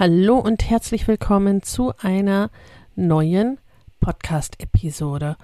Hallo und herzlich willkommen zu einer neuen Podcast-Episode.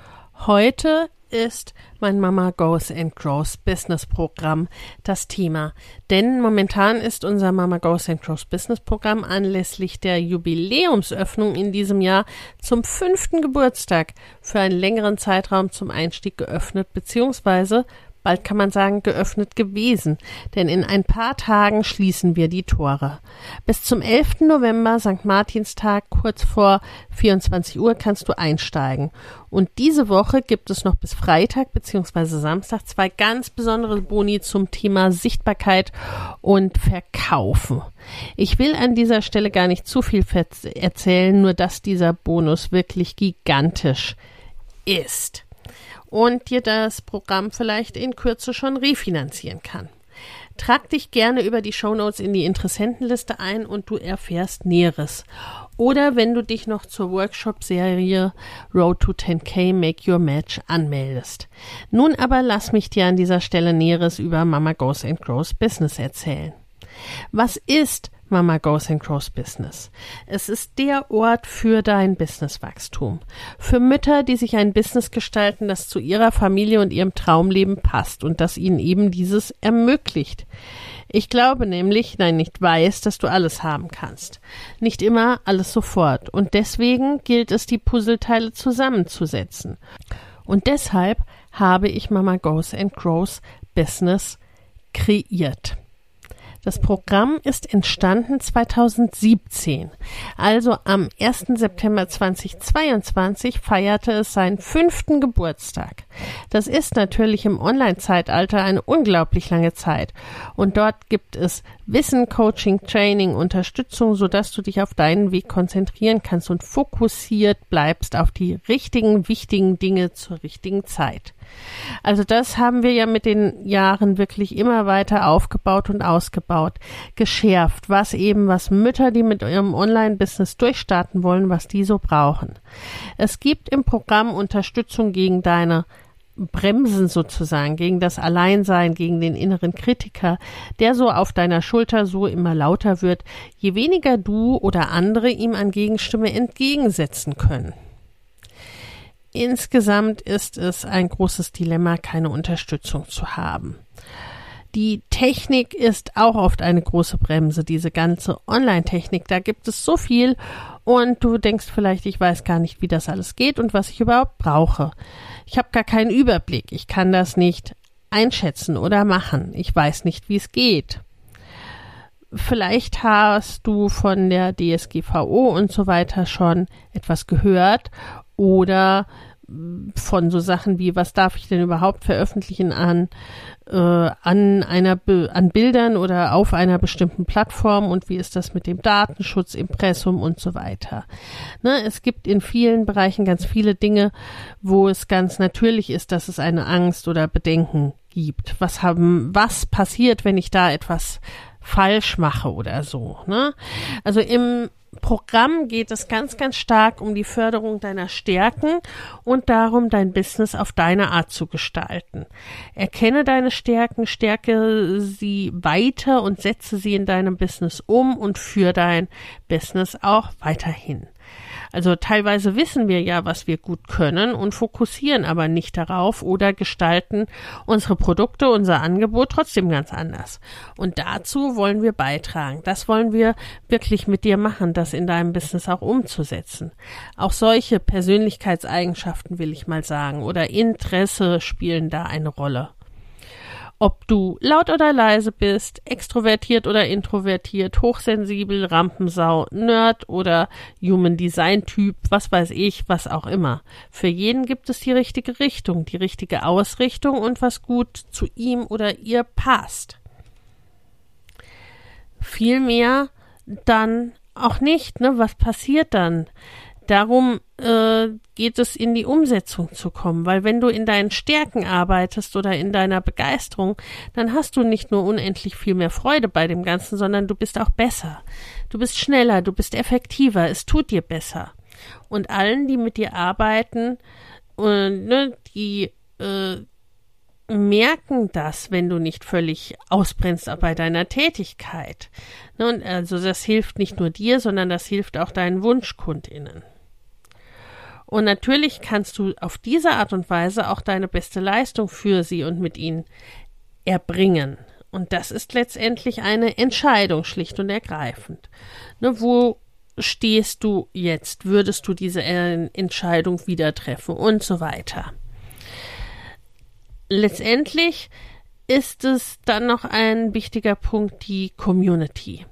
Heute ist mein Mama Goes and Grows Business Programm das Thema. Denn momentan ist unser Mama Goes and Grows Business Programm anlässlich der Jubiläumsöffnung in diesem Jahr zum fünften Geburtstag für einen längeren Zeitraum zum Einstieg geöffnet bzw bald kann man sagen, geöffnet gewesen, denn in ein paar Tagen schließen wir die Tore. Bis zum 11. November, St. Martinstag, kurz vor 24 Uhr, kannst du einsteigen. Und diese Woche gibt es noch bis Freitag bzw. Samstag zwei ganz besondere Boni zum Thema Sichtbarkeit und Verkaufen. Ich will an dieser Stelle gar nicht zu viel erzählen, nur dass dieser Bonus wirklich gigantisch ist und dir das Programm vielleicht in Kürze schon refinanzieren kann. Trag dich gerne über die Shownotes in die Interessentenliste ein und du erfährst Näheres. Oder wenn du dich noch zur Workshop-Serie Road to 10K Make Your Match anmeldest. Nun aber lass mich dir an dieser Stelle Näheres über Mama Goes and Grows Business erzählen. Was ist Mama Goes and Grows Business. Es ist der Ort für dein Businesswachstum. Für Mütter, die sich ein Business gestalten, das zu ihrer Familie und ihrem Traumleben passt und das ihnen eben dieses ermöglicht. Ich glaube nämlich, nein, nicht weiß, dass du alles haben kannst. Nicht immer alles sofort. Und deswegen gilt es, die Puzzleteile zusammenzusetzen. Und deshalb habe ich Mama Goes and Grows Business kreiert. Das Programm ist entstanden 2017. Also am 1. September 2022 feierte es seinen fünften Geburtstag. Das ist natürlich im Online-Zeitalter eine unglaublich lange Zeit. Und dort gibt es Wissen, Coaching, Training, Unterstützung, sodass du dich auf deinen Weg konzentrieren kannst und fokussiert bleibst auf die richtigen, wichtigen Dinge zur richtigen Zeit. Also das haben wir ja mit den Jahren wirklich immer weiter aufgebaut und ausgebaut, geschärft, was eben, was Mütter, die mit ihrem Online-Business durchstarten wollen, was die so brauchen. Es gibt im Programm Unterstützung gegen deine Bremsen sozusagen, gegen das Alleinsein, gegen den inneren Kritiker, der so auf deiner Schulter so immer lauter wird, je weniger du oder andere ihm an Gegenstimme entgegensetzen können. Insgesamt ist es ein großes Dilemma, keine Unterstützung zu haben. Die Technik ist auch oft eine große Bremse, diese ganze Online-Technik. Da gibt es so viel und du denkst vielleicht, ich weiß gar nicht, wie das alles geht und was ich überhaupt brauche. Ich habe gar keinen Überblick. Ich kann das nicht einschätzen oder machen. Ich weiß nicht, wie es geht. Vielleicht hast du von der DSGVO und so weiter schon etwas gehört oder von so Sachen wie, was darf ich denn überhaupt veröffentlichen an, äh, an einer, an Bildern oder auf einer bestimmten Plattform und wie ist das mit dem Datenschutz, Impressum und so weiter. Ne, es gibt in vielen Bereichen ganz viele Dinge, wo es ganz natürlich ist, dass es eine Angst oder Bedenken gibt. Was haben, was passiert, wenn ich da etwas falsch mache oder so, ne? Also im Programm geht es ganz, ganz stark um die Förderung deiner Stärken und darum, dein Business auf deine Art zu gestalten. Erkenne deine Stärken, stärke sie weiter und setze sie in deinem Business um und führe dein Business auch weiterhin. Also teilweise wissen wir ja, was wir gut können und fokussieren aber nicht darauf oder gestalten unsere Produkte, unser Angebot trotzdem ganz anders. Und dazu wollen wir beitragen. Das wollen wir wirklich mit dir machen, das in deinem Business auch umzusetzen. Auch solche Persönlichkeitseigenschaften will ich mal sagen oder Interesse spielen da eine Rolle. Ob du laut oder leise bist, extrovertiert oder introvertiert, hochsensibel, Rampensau, Nerd oder Human Design Typ, was weiß ich, was auch immer. Für jeden gibt es die richtige Richtung, die richtige Ausrichtung und was gut zu ihm oder ihr passt. Vielmehr dann auch nicht, ne? Was passiert dann? Darum äh, geht es in die Umsetzung zu kommen, weil wenn du in deinen Stärken arbeitest oder in deiner Begeisterung, dann hast du nicht nur unendlich viel mehr Freude bei dem Ganzen, sondern du bist auch besser. Du bist schneller, du bist effektiver, es tut dir besser. Und allen, die mit dir arbeiten, und, ne, die äh, merken das, wenn du nicht völlig ausbrennst bei deiner Tätigkeit. Ne, und also das hilft nicht nur dir, sondern das hilft auch deinen Wunschkundinnen. Und natürlich kannst du auf diese Art und Weise auch deine beste Leistung für sie und mit ihnen erbringen. Und das ist letztendlich eine Entscheidung, schlicht und ergreifend. Ne, wo stehst du jetzt? Würdest du diese äh, Entscheidung wieder treffen? Und so weiter. Letztendlich ist es dann noch ein wichtiger Punkt, die Community.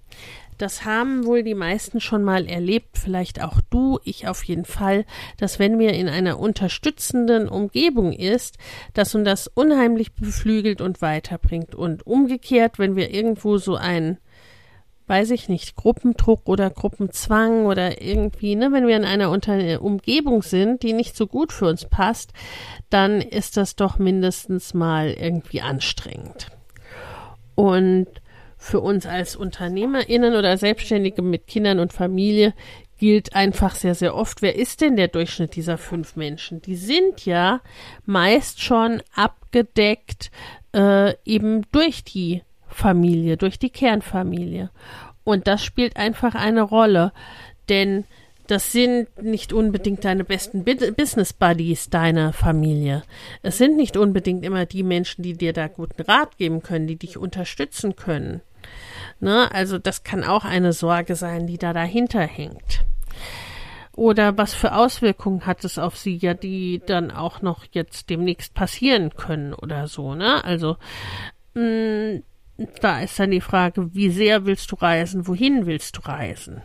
Das haben wohl die meisten schon mal erlebt, vielleicht auch du, ich auf jeden Fall, dass wenn wir in einer unterstützenden Umgebung ist, dass uns das unheimlich beflügelt und weiterbringt. Und umgekehrt, wenn wir irgendwo so ein weiß ich nicht, Gruppendruck oder Gruppenzwang oder irgendwie, ne, wenn wir in einer Unter Umgebung sind, die nicht so gut für uns passt, dann ist das doch mindestens mal irgendwie anstrengend. Und für uns als UnternehmerInnen oder Selbstständige mit Kindern und Familie gilt einfach sehr, sehr oft, wer ist denn der Durchschnitt dieser fünf Menschen? Die sind ja meist schon abgedeckt äh, eben durch die Familie, durch die Kernfamilie. Und das spielt einfach eine Rolle, denn das sind nicht unbedingt deine besten Business Buddies, deine Familie. Es sind nicht unbedingt immer die Menschen, die dir da guten Rat geben können, die dich unterstützen können. Ne? Also das kann auch eine Sorge sein, die da dahinter hängt. Oder was für Auswirkungen hat es auf sie, ja, die dann auch noch jetzt demnächst passieren können oder so, ne? Also mh, mm, da ist dann die Frage, wie sehr willst du reisen, wohin willst du reisen?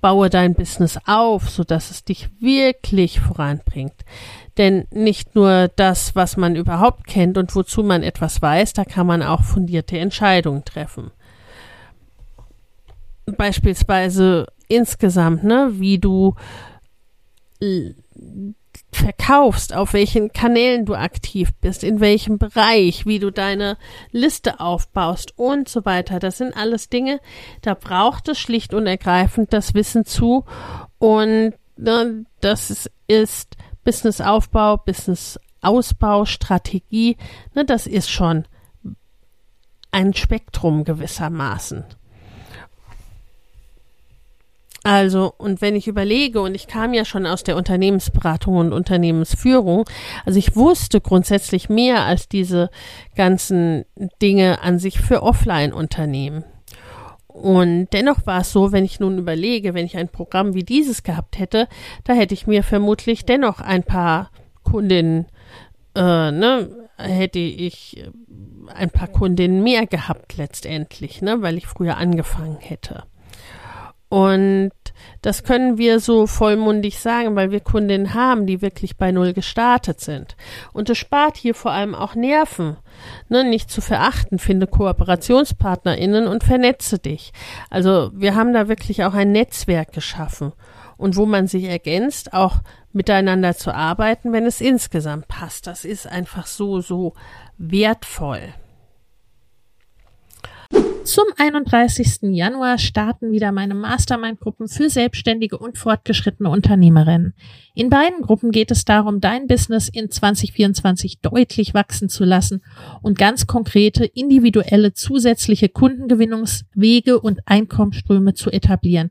Baue dein Business auf, so dass es dich wirklich voranbringt. Denn nicht nur das, was man überhaupt kennt und wozu man etwas weiß, da kann man auch fundierte Entscheidungen treffen. Beispielsweise insgesamt, ne, wie du verkaufst, auf welchen Kanälen du aktiv bist, in welchem Bereich, wie du deine Liste aufbaust und so weiter. Das sind alles Dinge, da braucht es schlicht und ergreifend das Wissen zu und ne, das ist Businessaufbau, Businessausbau, Strategie, ne, das ist schon ein Spektrum gewissermaßen. Also, und wenn ich überlege, und ich kam ja schon aus der Unternehmensberatung und Unternehmensführung, also ich wusste grundsätzlich mehr als diese ganzen Dinge an sich für Offline-Unternehmen. Und dennoch war es so, wenn ich nun überlege, wenn ich ein Programm wie dieses gehabt hätte, da hätte ich mir vermutlich dennoch ein paar Kundinnen, äh, ne, hätte ich ein paar Kundinnen mehr gehabt letztendlich, ne, weil ich früher angefangen hätte. Und das können wir so vollmundig sagen, weil wir Kundinnen haben, die wirklich bei Null gestartet sind. Und es spart hier vor allem auch Nerven. Ne, nicht zu verachten, finde KooperationspartnerInnen und vernetze dich. Also wir haben da wirklich auch ein Netzwerk geschaffen. Und wo man sich ergänzt, auch miteinander zu arbeiten, wenn es insgesamt passt. Das ist einfach so, so wertvoll. Zum 31. Januar starten wieder meine Mastermind-Gruppen für selbstständige und fortgeschrittene Unternehmerinnen. In beiden Gruppen geht es darum, dein Business in 2024 deutlich wachsen zu lassen und ganz konkrete, individuelle, zusätzliche Kundengewinnungswege und Einkommensströme zu etablieren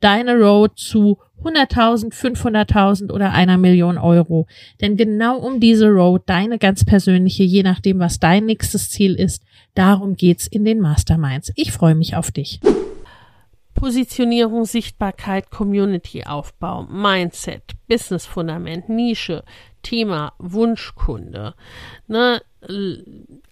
deine Road zu 100.000, 500.000 oder einer Million Euro. Denn genau um diese Road, deine ganz persönliche, je nachdem, was dein nächstes Ziel ist, darum geht's in den Masterminds. Ich freue mich auf dich. Positionierung, Sichtbarkeit, Community-Aufbau, Mindset, Business-Fundament, Nische, Thema, Wunschkunde, ne,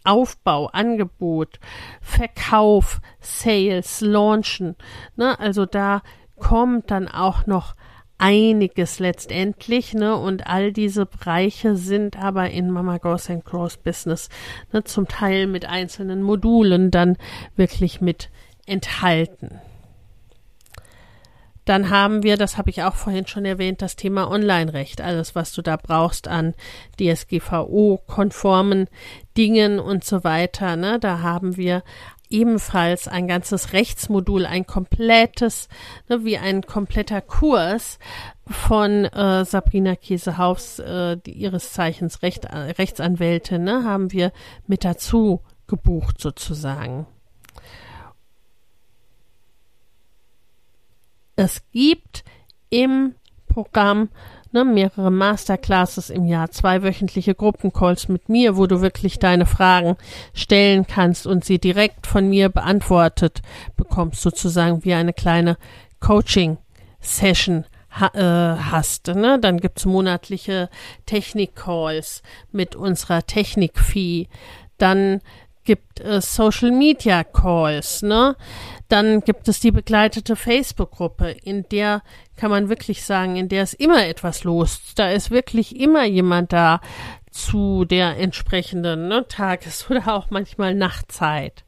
Aufbau, Angebot, Verkauf, Sales, Launchen, ne, also da kommt dann auch noch einiges letztendlich, ne? Und all diese Bereiche sind aber in Mama Goes and Grows Business ne, zum Teil mit einzelnen Modulen dann wirklich mit enthalten. Dann haben wir, das habe ich auch vorhin schon erwähnt, das Thema Online-Recht. Alles, was du da brauchst an DSGVO-konformen Dingen und so weiter. Ne? Da haben wir ebenfalls ein ganzes Rechtsmodul, ein komplettes, ne, wie ein kompletter Kurs von äh, Sabrina Käsehaufs, äh, ihres Zeichens Recht, äh, Rechtsanwältin, ne, haben wir mit dazu gebucht sozusagen. Es gibt im Programm ne, mehrere Masterclasses im Jahr, zwei wöchentliche Gruppencalls mit mir, wo du wirklich deine Fragen stellen kannst und sie direkt von mir beantwortet bekommst, sozusagen wie eine kleine Coaching-Session äh, hast. Ne? Dann gibt's monatliche Technik-Calls mit unserer Technik-Fee. Dann gibt es Social Media Calls, ne? Dann gibt es die begleitete Facebook-Gruppe, in der kann man wirklich sagen, in der ist immer etwas los. Da ist wirklich immer jemand da zu der entsprechenden ne, Tages- oder auch manchmal Nachtzeit.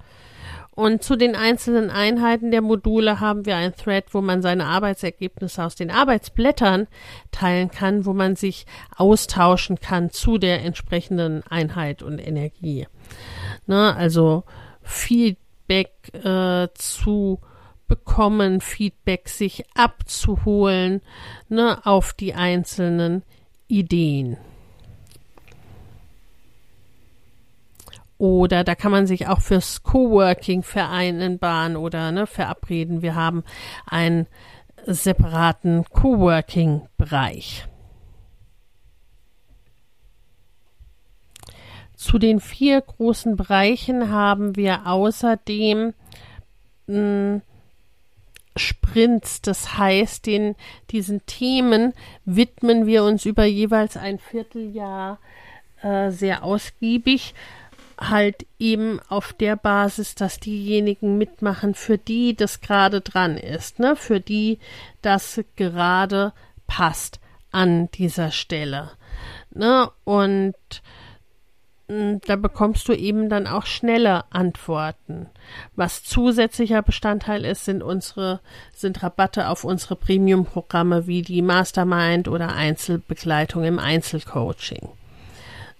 Und zu den einzelnen Einheiten der Module haben wir ein Thread, wo man seine Arbeitsergebnisse aus den Arbeitsblättern teilen kann, wo man sich austauschen kann zu der entsprechenden Einheit und Energie. Ne, also Feedback äh, zu bekommen, Feedback sich abzuholen ne, auf die einzelnen Ideen. Oder da kann man sich auch fürs Coworking vereinbaren oder ne, verabreden. Wir haben einen separaten Coworking-Bereich. Zu den vier großen Bereichen haben wir außerdem hm, Sprints. Das heißt, den, diesen Themen widmen wir uns über jeweils ein Vierteljahr äh, sehr ausgiebig. Halt eben auf der Basis, dass diejenigen mitmachen, für die das gerade dran ist, ne? für die das gerade passt an dieser Stelle. Ne? Und da bekommst du eben dann auch schnelle Antworten. Was zusätzlicher Bestandteil ist, sind unsere, sind Rabatte auf unsere Premium-Programme wie die Mastermind oder Einzelbegleitung im Einzelcoaching.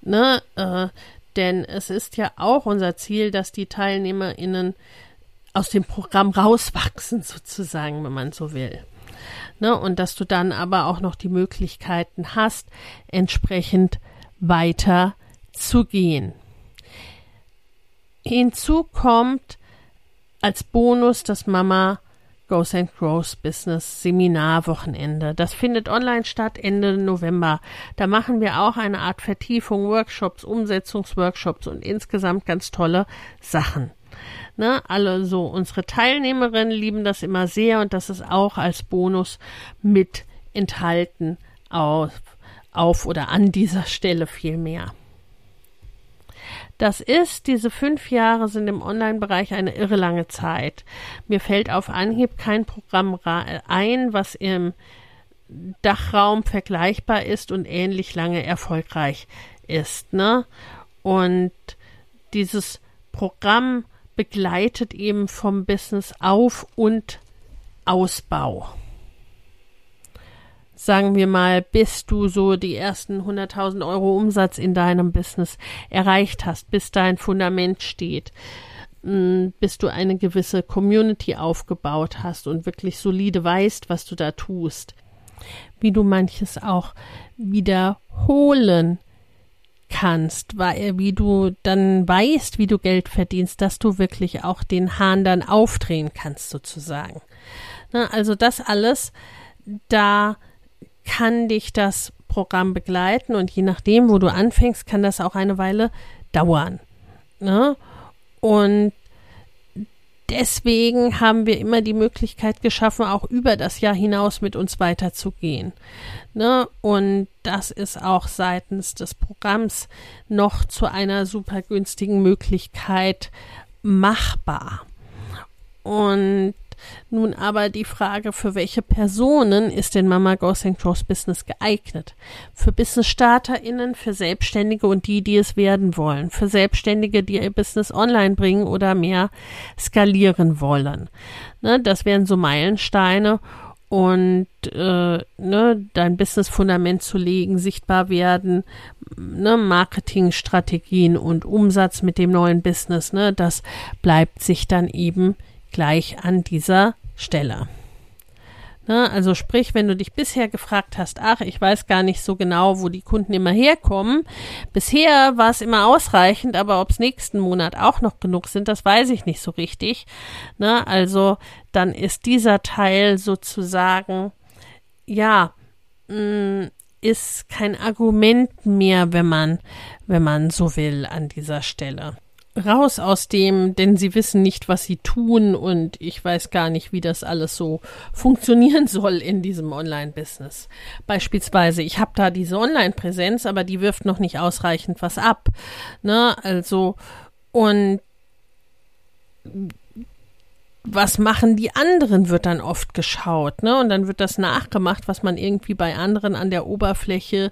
Ne, äh, denn es ist ja auch unser Ziel, dass die TeilnehmerInnen aus dem Programm rauswachsen, sozusagen, wenn man so will. Ne, und dass du dann aber auch noch die Möglichkeiten hast, entsprechend weiter gehen. Hinzu kommt als Bonus das Mama Goes and Grows Business Seminarwochenende. Das findet online statt Ende November. Da machen wir auch eine Art Vertiefung, Workshops, Umsetzungsworkshops und insgesamt ganz tolle Sachen. Ne, alle so unsere Teilnehmerinnen lieben das immer sehr und das ist auch als Bonus mit enthalten auf, auf oder an dieser Stelle viel mehr. Das ist, diese fünf Jahre sind im Online-Bereich eine irre lange Zeit. Mir fällt auf Anhieb kein Programm ein, was im Dachraum vergleichbar ist und ähnlich lange erfolgreich ist. Ne? Und dieses Programm begleitet eben vom Business Auf- und Ausbau sagen wir mal, bis du so die ersten 100.000 Euro Umsatz in deinem Business erreicht hast, bis dein Fundament steht, mm, bis du eine gewisse Community aufgebaut hast und wirklich solide weißt, was du da tust, wie du manches auch wiederholen kannst, weil, wie du dann weißt, wie du Geld verdienst, dass du wirklich auch den Hahn dann aufdrehen kannst, sozusagen. Na, also das alles, da kann dich das Programm begleiten und je nachdem, wo du anfängst, kann das auch eine Weile dauern. Ne? Und deswegen haben wir immer die Möglichkeit geschaffen, auch über das Jahr hinaus mit uns weiterzugehen. Ne? Und das ist auch seitens des Programms noch zu einer super günstigen Möglichkeit machbar. Und nun aber die Frage, für welche Personen ist denn Mama Goes and Grows Business geeignet? Für Business-StarterInnen, für Selbstständige und die, die es werden wollen. Für Selbstständige, die ihr Business online bringen oder mehr skalieren wollen. Ne, das wären so Meilensteine und äh, ne, dein Business-Fundament zu legen, sichtbar werden, ne, Marketingstrategien und Umsatz mit dem neuen Business, ne, das bleibt sich dann eben gleich an dieser Stelle. Ne, also sprich, wenn du dich bisher gefragt hast, ach, ich weiß gar nicht so genau, wo die Kunden immer herkommen. Bisher war es immer ausreichend, aber ob es nächsten Monat auch noch genug sind, das weiß ich nicht so richtig. Ne, also dann ist dieser Teil sozusagen, ja, mh, mm, ist kein Argument mehr, wenn man, wenn man so will, an dieser Stelle raus aus dem, denn sie wissen nicht, was sie tun und ich weiß gar nicht, wie das alles so funktionieren soll in diesem Online-Business. Beispielsweise, ich habe da diese Online-Präsenz, aber die wirft noch nicht ausreichend was ab. Ne? Also, und was machen die anderen, wird dann oft geschaut, ne? Und dann wird das nachgemacht, was man irgendwie bei anderen an der Oberfläche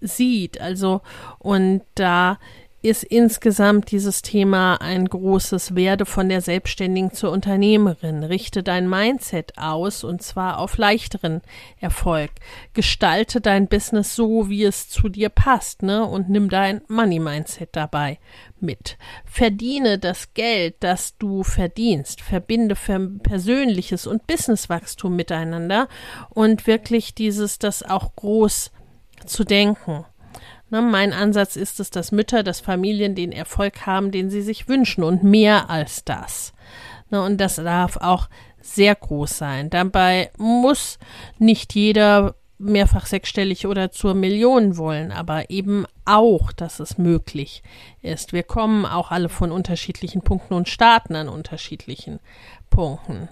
sieht. Also, und da ist insgesamt dieses Thema ein großes Werde von der Selbstständigen zur Unternehmerin. Richte dein Mindset aus und zwar auf leichteren Erfolg. Gestalte dein Business so, wie es zu dir passt, ne? Und nimm dein Money Mindset dabei mit. Verdiene das Geld, das du verdienst. Verbinde persönliches und Businesswachstum miteinander und wirklich dieses, das auch groß zu denken. Ne, mein Ansatz ist es, dass Mütter, dass Familien den Erfolg haben, den sie sich wünschen und mehr als das. Ne, und das darf auch sehr groß sein. Dabei muss nicht jeder mehrfach sechsstellig oder zur Million wollen, aber eben auch, dass es möglich ist. Wir kommen auch alle von unterschiedlichen Punkten und starten an unterschiedlichen Punkten.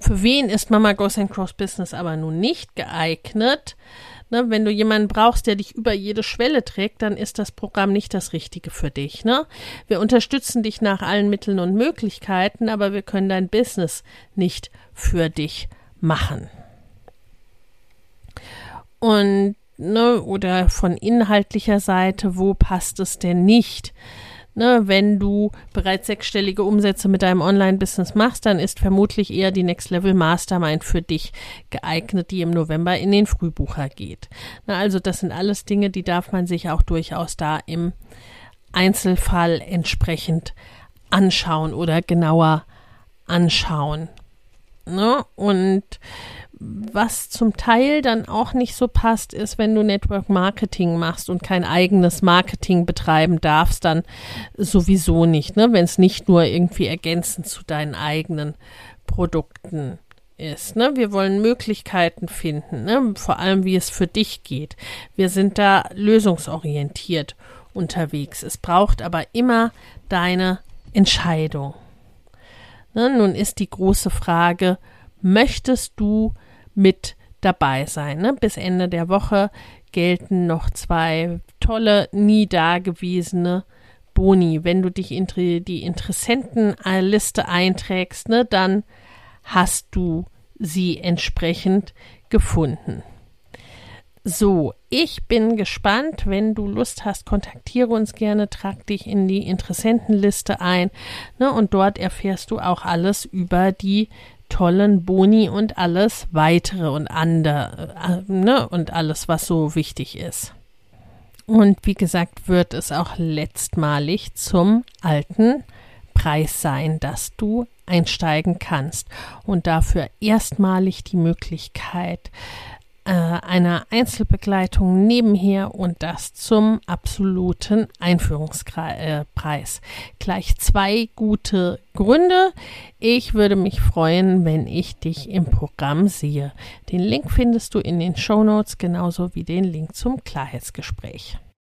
Für wen ist Mama Goes and Cross Business aber nun nicht geeignet? Ne, wenn du jemanden brauchst, der dich über jede Schwelle trägt, dann ist das Programm nicht das Richtige für dich. Ne? Wir unterstützen dich nach allen Mitteln und Möglichkeiten, aber wir können dein Business nicht für dich machen. Und ne, oder von inhaltlicher Seite, wo passt es denn nicht? Ne, wenn du bereits sechsstellige Umsätze mit deinem Online-Business machst, dann ist vermutlich eher die Next Level Mastermind für dich geeignet, die im November in den Frühbucher geht. Ne, also das sind alles Dinge, die darf man sich auch durchaus da im Einzelfall entsprechend anschauen oder genauer anschauen. Ne? Und was zum Teil dann auch nicht so passt, ist, wenn du Network Marketing machst und kein eigenes Marketing betreiben darfst, dann sowieso nicht, ne? Wenn es nicht nur irgendwie ergänzend zu deinen eigenen Produkten ist. Ne? Wir wollen Möglichkeiten finden, ne? vor allem wie es für dich geht. Wir sind da lösungsorientiert unterwegs. Es braucht aber immer deine Entscheidung. Ne? Nun ist die große Frage, möchtest du mit dabei sein. Ne? Bis Ende der Woche gelten noch zwei tolle, nie dagewesene Boni. Wenn du dich in die Interessentenliste einträgst, ne, dann hast du sie entsprechend gefunden. So, ich bin gespannt. Wenn du Lust hast, kontaktiere uns gerne, trag dich in die Interessentenliste ein. Ne, und dort erfährst du auch alles über die tollen Boni und alles weitere und andere, äh, ne, und alles, was so wichtig ist. Und wie gesagt, wird es auch letztmalig zum alten Preis sein, dass du einsteigen kannst und dafür erstmalig die Möglichkeit, äh, einer Einzelbegleitung nebenher und das zum absoluten Einführungspreis. Gleich zwei gute Gründe. Ich würde mich freuen, wenn ich dich im Programm sehe. Den Link findest du in den Show Notes genauso wie den Link zum Klarheitsgespräch.